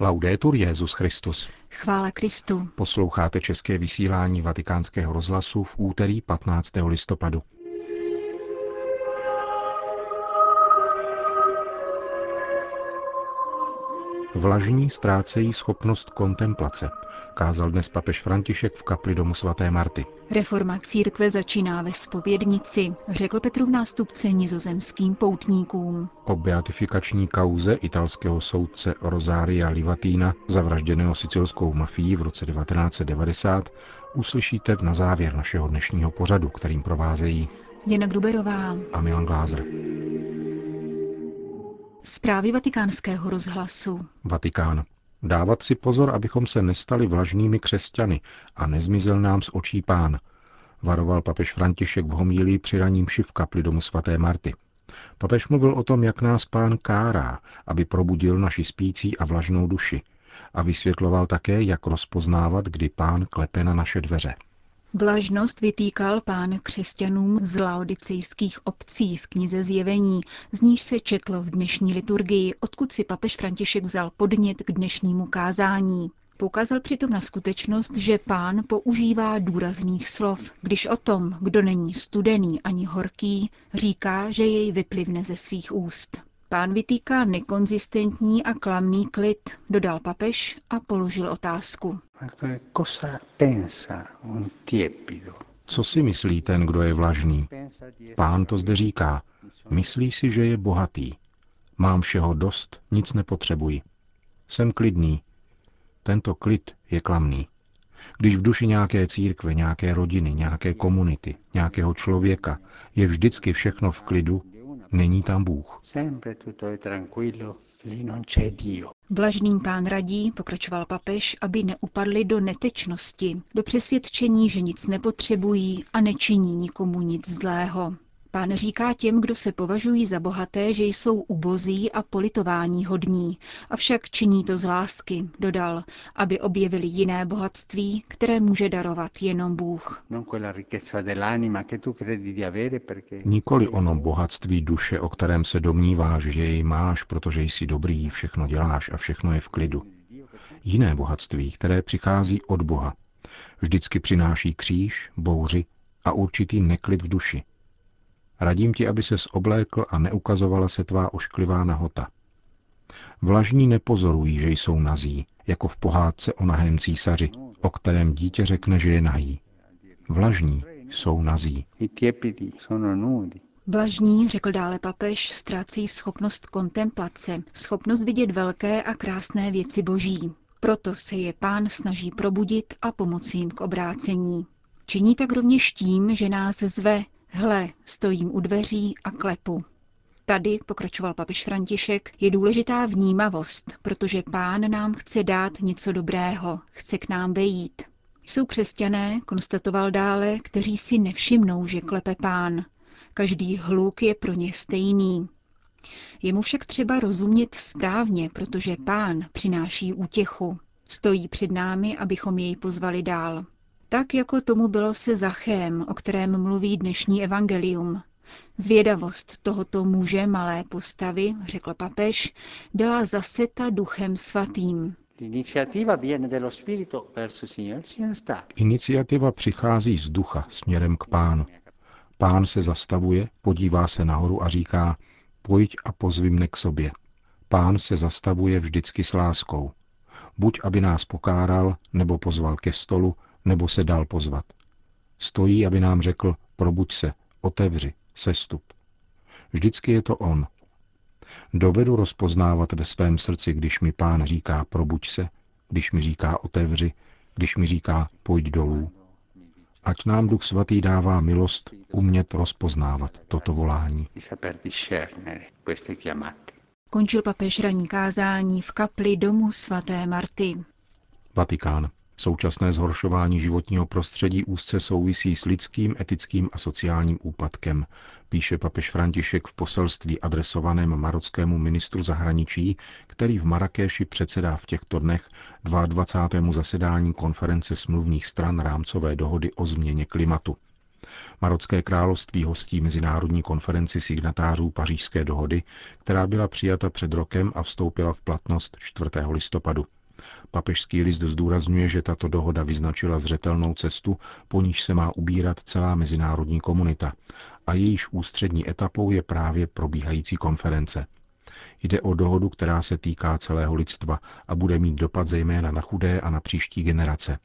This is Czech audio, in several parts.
Laudetur Jezus Christus. Chvála Kristu. Posloucháte české vysílání Vatikánského rozhlasu v úterý 15. listopadu. Vlažní ztrácejí schopnost kontemplace, kázal dnes papež František v kapli domu svaté Marty. Reforma církve začíná ve spovědnici, řekl Petrův nástupce nizozemským poutníkům. O beatifikační kauze italského soudce Rosaria Livatina, zavražděného sicilskou mafií v roce 1990, uslyšíte na závěr našeho dnešního pořadu, kterým provázejí Jana Gruberová a Milan Glázer. Zprávy vatikánského rozhlasu. Vatikán. Dávat si pozor, abychom se nestali vlažnými křesťany a nezmizel nám z očí pán, varoval papež František v homílii při raním v kapli domu svaté Marty. Papež mluvil o tom, jak nás pán kárá, aby probudil naši spící a vlažnou duši a vysvětloval také, jak rozpoznávat, kdy pán klepe na naše dveře. Blažnost vytýkal pán křesťanům z laodicejských obcí v knize Zjevení, z níž se četlo v dnešní liturgii, odkud si papež František vzal podnět k dnešnímu kázání. Poukázal přitom na skutečnost, že pán používá důrazných slov, když o tom, kdo není studený ani horký, říká, že jej vyplivne ze svých úst. Pán vytýká nekonzistentní a klamný klid, dodal papež a položil otázku. Co si myslí ten, kdo je vlažný? Pán to zde říká. Myslí si, že je bohatý. Mám všeho dost, nic nepotřebuji. Jsem klidný. Tento klid je klamný. Když v duši nějaké církve, nějaké rodiny, nějaké komunity, nějakého člověka je vždycky všechno v klidu, není tam Bůh. Blažným pán radí, pokračoval papež, aby neupadli do netečnosti, do přesvědčení, že nic nepotřebují a nečiní nikomu nic zlého. Pán říká těm, kdo se považují za bohaté, že jsou ubozí a politování hodní, avšak činí to z lásky, dodal, aby objevili jiné bohatství, které může darovat jenom Bůh. Nikoli ono bohatství duše, o kterém se domníváš, že jej máš, protože jsi dobrý, všechno děláš a všechno je v klidu. Jiné bohatství, které přichází od Boha. Vždycky přináší kříž, bouři a určitý neklid v duši Radím ti, aby ses oblékl a neukazovala se tvá ošklivá nahota. Vlažní nepozorují, že jsou nazí, jako v pohádce o nahém císaři, o kterém dítě řekne, že je nahý. Vlažní jsou nazí. Blažní, řekl dále papež, ztrácí schopnost kontemplace, schopnost vidět velké a krásné věci boží. Proto se je pán snaží probudit a pomoci jim k obrácení. Činí tak rovněž tím, že nás zve, Hle, stojím u dveří a klepu. Tady, pokračoval papež František, je důležitá vnímavost, protože pán nám chce dát něco dobrého, chce k nám vejít. Jsou křesťané, konstatoval dále, kteří si nevšimnou, že klepe pán. Každý hluk je pro ně stejný. Je mu však třeba rozumět správně, protože pán přináší útěchu. Stojí před námi, abychom jej pozvali dál. Tak jako tomu bylo se Zachem, o kterém mluví dnešní evangelium. Zvědavost tohoto muže malé postavy, řekl papež, byla zaseta duchem svatým. Iniciativa přichází z ducha směrem k pánu. Pán se zastavuje, podívá se nahoru a říká, pojď a pozvi mne k sobě. Pán se zastavuje vždycky s láskou. Buď aby nás pokáral, nebo pozval ke stolu, nebo se dal pozvat. Stojí, aby nám řekl, probuď se, otevři, sestup. Vždycky je to on. Dovedu rozpoznávat ve svém srdci, když mi pán říká probuď se, když mi říká otevři, když mi říká pojď dolů. Ať nám Duch Svatý dává milost umět rozpoznávat toto volání. Končil papež raní kázání v kapli domu svaté Marty. Vatikán. Současné zhoršování životního prostředí úzce souvisí s lidským, etickým a sociálním úpadkem, píše papež František v poselství adresovaném marockému ministru zahraničí, který v Marrakeši předsedá v těchto dnech 22. zasedání konference smluvních stran rámcové dohody o změně klimatu. Marocké království hostí mezinárodní konferenci signatářů pařížské dohody, která byla přijata před rokem a vstoupila v platnost 4. listopadu. Papežský list zdůrazňuje, že tato dohoda vyznačila zřetelnou cestu, po níž se má ubírat celá mezinárodní komunita a jejíž ústřední etapou je právě probíhající konference. Jde o dohodu, která se týká celého lidstva a bude mít dopad zejména na chudé a na příští generace.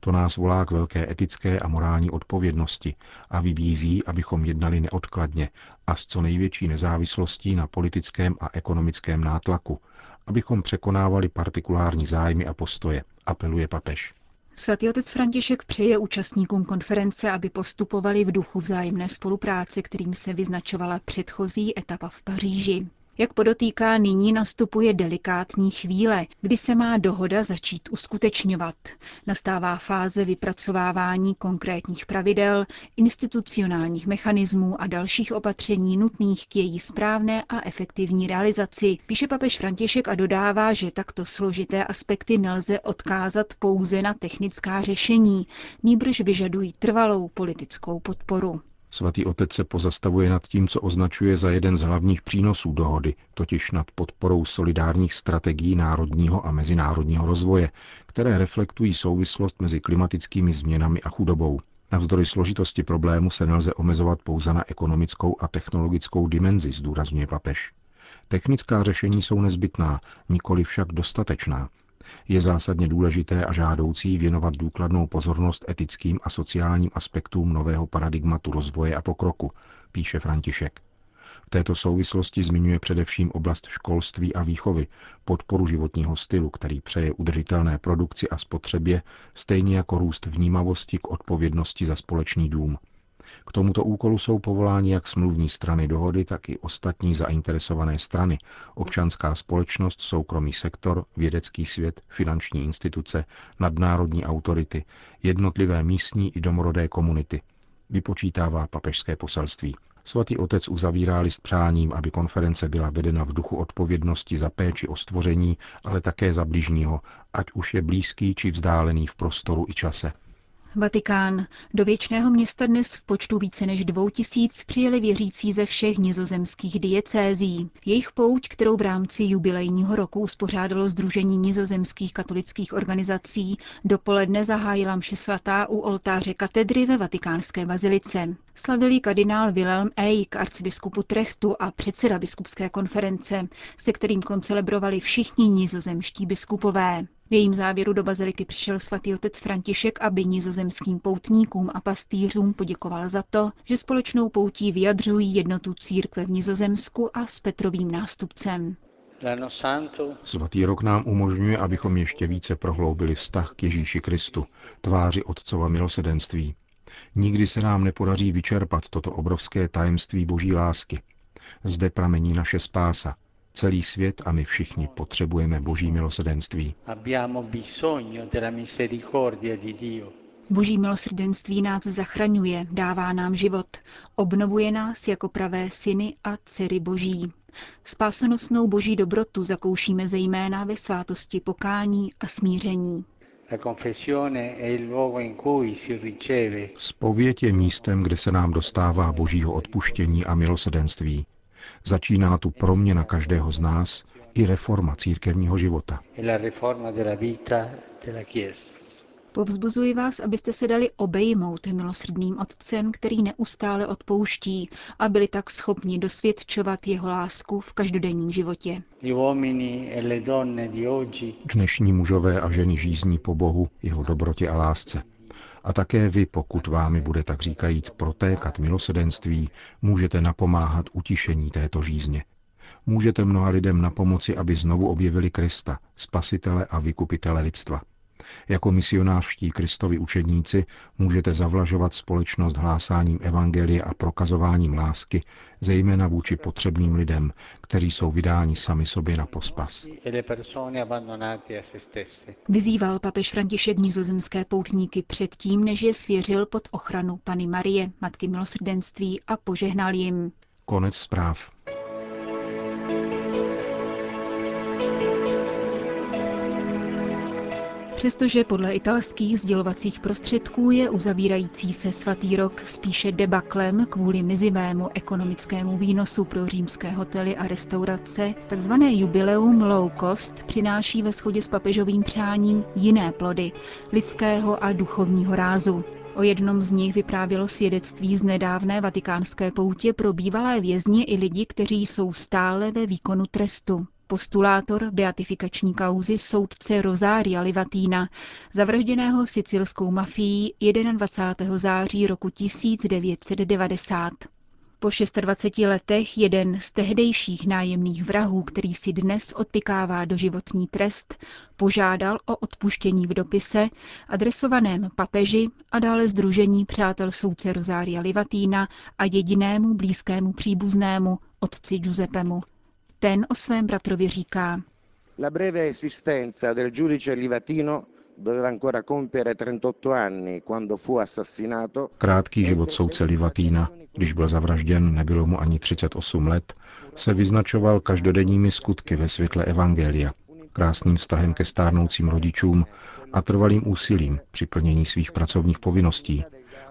To nás volá k velké etické a morální odpovědnosti a vybízí, abychom jednali neodkladně a s co největší nezávislostí na politickém a ekonomickém nátlaku, abychom překonávali partikulární zájmy a postoje, apeluje papež. Svatý otec František přeje účastníkům konference, aby postupovali v duchu vzájemné spolupráce, kterým se vyznačovala předchozí etapa v Paříži. Jak podotýká, nyní nastupuje delikátní chvíle, kdy se má dohoda začít uskutečňovat. Nastává fáze vypracovávání konkrétních pravidel, institucionálních mechanismů a dalších opatření nutných k její správné a efektivní realizaci. Píše papež František a dodává, že takto složité aspekty nelze odkázat pouze na technická řešení, nýbrž vyžadují trvalou politickou podporu. Svatý otec se pozastavuje nad tím, co označuje za jeden z hlavních přínosů dohody, totiž nad podporou solidárních strategií národního a mezinárodního rozvoje, které reflektují souvislost mezi klimatickými změnami a chudobou. Navzdory složitosti problému se nelze omezovat pouze na ekonomickou a technologickou dimenzi, zdůrazňuje papež. Technická řešení jsou nezbytná, nikoli však dostatečná, je zásadně důležité a žádoucí věnovat důkladnou pozornost etickým a sociálním aspektům nového paradigmatu rozvoje a pokroku, píše František. V této souvislosti zmiňuje především oblast školství a výchovy, podporu životního stylu, který přeje udržitelné produkci a spotřebě, stejně jako růst vnímavosti k odpovědnosti za společný dům – k tomuto úkolu jsou povoláni jak smluvní strany dohody, tak i ostatní zainteresované strany, občanská společnost, soukromý sektor, vědecký svět, finanční instituce, nadnárodní autority, jednotlivé místní i domorodé komunity, vypočítává papežské poselství. Svatý otec uzavírá list přáním, aby konference byla vedena v duchu odpovědnosti za péči o stvoření, ale také za bližního, ať už je blízký či vzdálený v prostoru i čase. Vatikán. Do věčného města dnes v počtu více než dvou tisíc přijeli věřící ze všech nizozemských diecézí. Jejich pouť, kterou v rámci jubilejního roku uspořádalo Združení nizozemských katolických organizací, dopoledne zahájila mše svatá u oltáře katedry ve vatikánské bazilice. Slavili kardinál Wilhelm Eick, arcibiskupu Trechtu a předseda biskupské konference, se kterým koncelebrovali všichni nizozemští biskupové. V jejím závěru do baziliky přišel svatý otec František, aby nizozemským poutníkům a pastýřům poděkoval za to, že společnou poutí vyjadřují jednotu církve v Nizozemsku a s Petrovým nástupcem. Svatý rok nám umožňuje, abychom ještě více prohloubili vztah k Ježíši Kristu, tváři Otcova milosedenství. Nikdy se nám nepodaří vyčerpat toto obrovské tajemství boží lásky. Zde pramení naše spása, Celý svět a my všichni potřebujeme boží milosedenství. Boží milosrdenství nás zachraňuje, dává nám život, obnovuje nás jako pravé syny a dcery boží. Spásonosnou boží dobrotu zakoušíme zejména ve svátosti pokání a smíření. Spověď je místem, kde se nám dostává božího odpuštění a milosedenství. Začíná tu proměna každého z nás i reforma církevního života. Povzbuzuji vás, abyste se dali obejmout milosrdným Otcem, který neustále odpouští a byli tak schopni dosvědčovat jeho lásku v každodenním životě. Dnešní mužové a ženy žízní po Bohu, jeho dobrotě a lásce. A také vy, pokud vámi bude tak říkajíc protékat milosedenství, můžete napomáhat utišení této žízně. Můžete mnoha lidem na pomoci, aby znovu objevili Krista, spasitele a vykupitele lidstva. Jako misionářští Kristovi učedníci můžete zavlažovat společnost hlásáním evangelie a prokazováním lásky, zejména vůči potřebným lidem, kteří jsou vydáni sami sobě na pospas. Vyzýval papež František nizozemské poutníky předtím, než je svěřil pod ochranu Pany Marie, Matky milosrdenství a požehnal jim. Konec zpráv. Přestože podle italských sdělovacích prostředků je uzavírající se svatý rok spíše debaklem kvůli mizivému ekonomickému výnosu pro římské hotely a restaurace, takzvané jubileum low cost přináší ve shodě s papežovým přáním jiné plody lidského a duchovního rázu. O jednom z nich vyprávělo svědectví z nedávné vatikánské poutě pro bývalé vězně i lidi, kteří jsou stále ve výkonu trestu postulátor beatifikační kauzy soudce Rosária Livatína, zavražděného sicilskou mafií 21. září roku 1990. Po 26 letech jeden z tehdejších nájemných vrahů, který si dnes odpikává doživotní trest, požádal o odpuštění v dopise adresovaném papeži a dále Združení přátel soudce Rosária Livatína a jedinému blízkému příbuznému, otci Giuseppemu. Ten o svém bratrovi říká. La breve esistenza del giudice Livatino Krátký život soudce Livatína, když byl zavražděn, nebylo mu ani 38 let, se vyznačoval každodenními skutky ve světle Evangelia, krásným vztahem ke stárnoucím rodičům a trvalým úsilím při plnění svých pracovních povinností,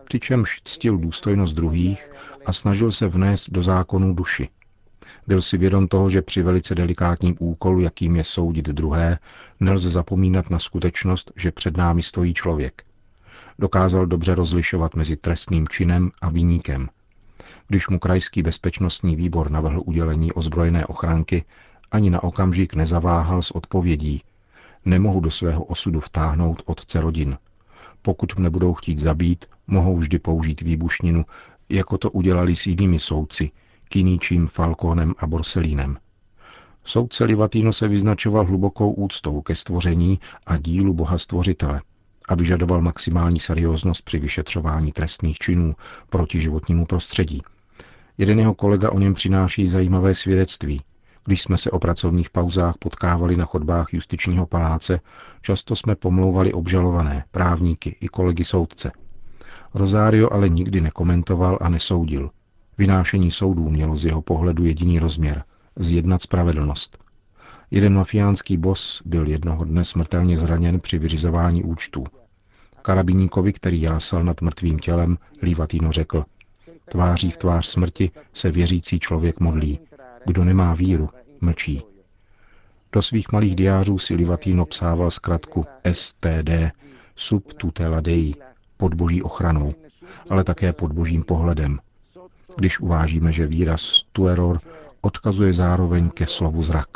přičemž ctil důstojnost druhých a snažil se vnést do zákonů duši, byl si vědom toho, že při velice delikátním úkolu, jakým je soudit druhé, nelze zapomínat na skutečnost, že před námi stojí člověk. Dokázal dobře rozlišovat mezi trestným činem a výnikem. Když mu krajský bezpečnostní výbor navrhl udělení ozbrojené ochranky, ani na okamžik nezaváhal s odpovědí. Nemohu do svého osudu vtáhnout otce rodin. Pokud mne budou chtít zabít, mohou vždy použít výbušninu, jako to udělali s jinými soudci, Kiníčím, Falkónem a Borsellínem. Soudce Livatino se vyznačoval hlubokou úctou ke stvoření a dílu Boha stvořitele a vyžadoval maximální serióznost při vyšetřování trestných činů proti životnímu prostředí. Jeden jeho kolega o něm přináší zajímavé svědectví. Když jsme se o pracovních pauzách potkávali na chodbách justičního paláce, často jsme pomlouvali obžalované, právníky i kolegy soudce. Rosario ale nikdy nekomentoval a nesoudil – Vynášení soudů mělo z jeho pohledu jediný rozměr – zjednat spravedlnost. Jeden mafiánský bos byl jednoho dne smrtelně zraněn při vyřizování účtů. Karabiníkovi, který jásal nad mrtvým tělem, Lívatýno řekl, tváří v tvář smrti se věřící člověk modlí. Kdo nemá víru, mlčí. Do svých malých diářů si Livatýno psával zkratku STD, sub tutela dei, pod boží ochranou, ale také pod božím pohledem, když uvážíme, že výraz tueror odkazuje zároveň ke slovu zrak.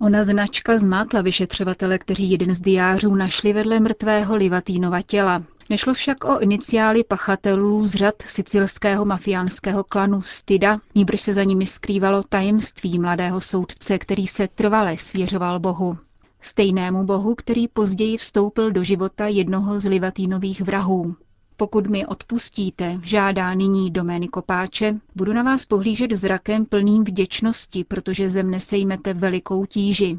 Ona značka zmátla vyšetřovatele, kteří jeden z diářů našli vedle mrtvého Livatínova těla. Nešlo však o iniciály pachatelů z řad sicilského mafiánského klanu Stida, níbrž se za nimi skrývalo tajemství mladého soudce, který se trvale svěřoval Bohu stejnému bohu, který později vstoupil do života jednoho z Livatínových vrahů. Pokud mi odpustíte, žádá nyní domény kopáče, budu na vás pohlížet zrakem plným vděčnosti, protože ze mne sejmete velikou tíži.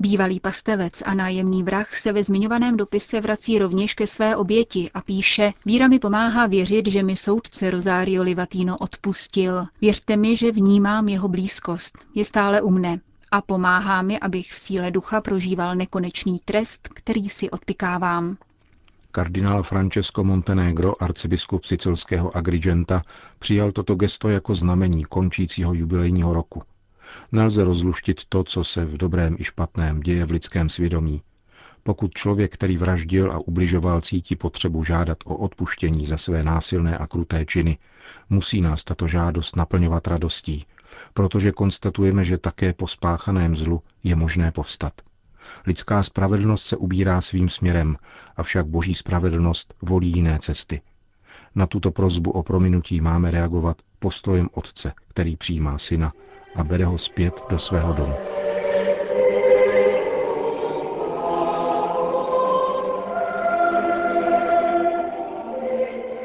Bývalý pastevec a nájemný vrah se ve zmiňovaném dopise vrací rovněž ke své oběti a píše, víra mi pomáhá věřit, že mi soudce Rosario Livatino odpustil. Věřte mi, že vnímám jeho blízkost. Je stále u mne a pomáhá mi, abych v síle ducha prožíval nekonečný trest, který si odpikávám. Kardinál Francesco Montenegro, arcibiskup sicilského Agrigenta, přijal toto gesto jako znamení končícího jubilejního roku. Nelze rozluštit to, co se v dobrém i špatném děje v lidském svědomí. Pokud člověk, který vraždil a ubližoval, cítí potřebu žádat o odpuštění za své násilné a kruté činy, musí nás tato žádost naplňovat radostí, protože konstatujeme, že také po spáchaném zlu je možné povstat. Lidská spravedlnost se ubírá svým směrem, avšak boží spravedlnost volí jiné cesty. Na tuto prozbu o prominutí máme reagovat postojem otce, který přijímá syna a bere ho zpět do svého domu.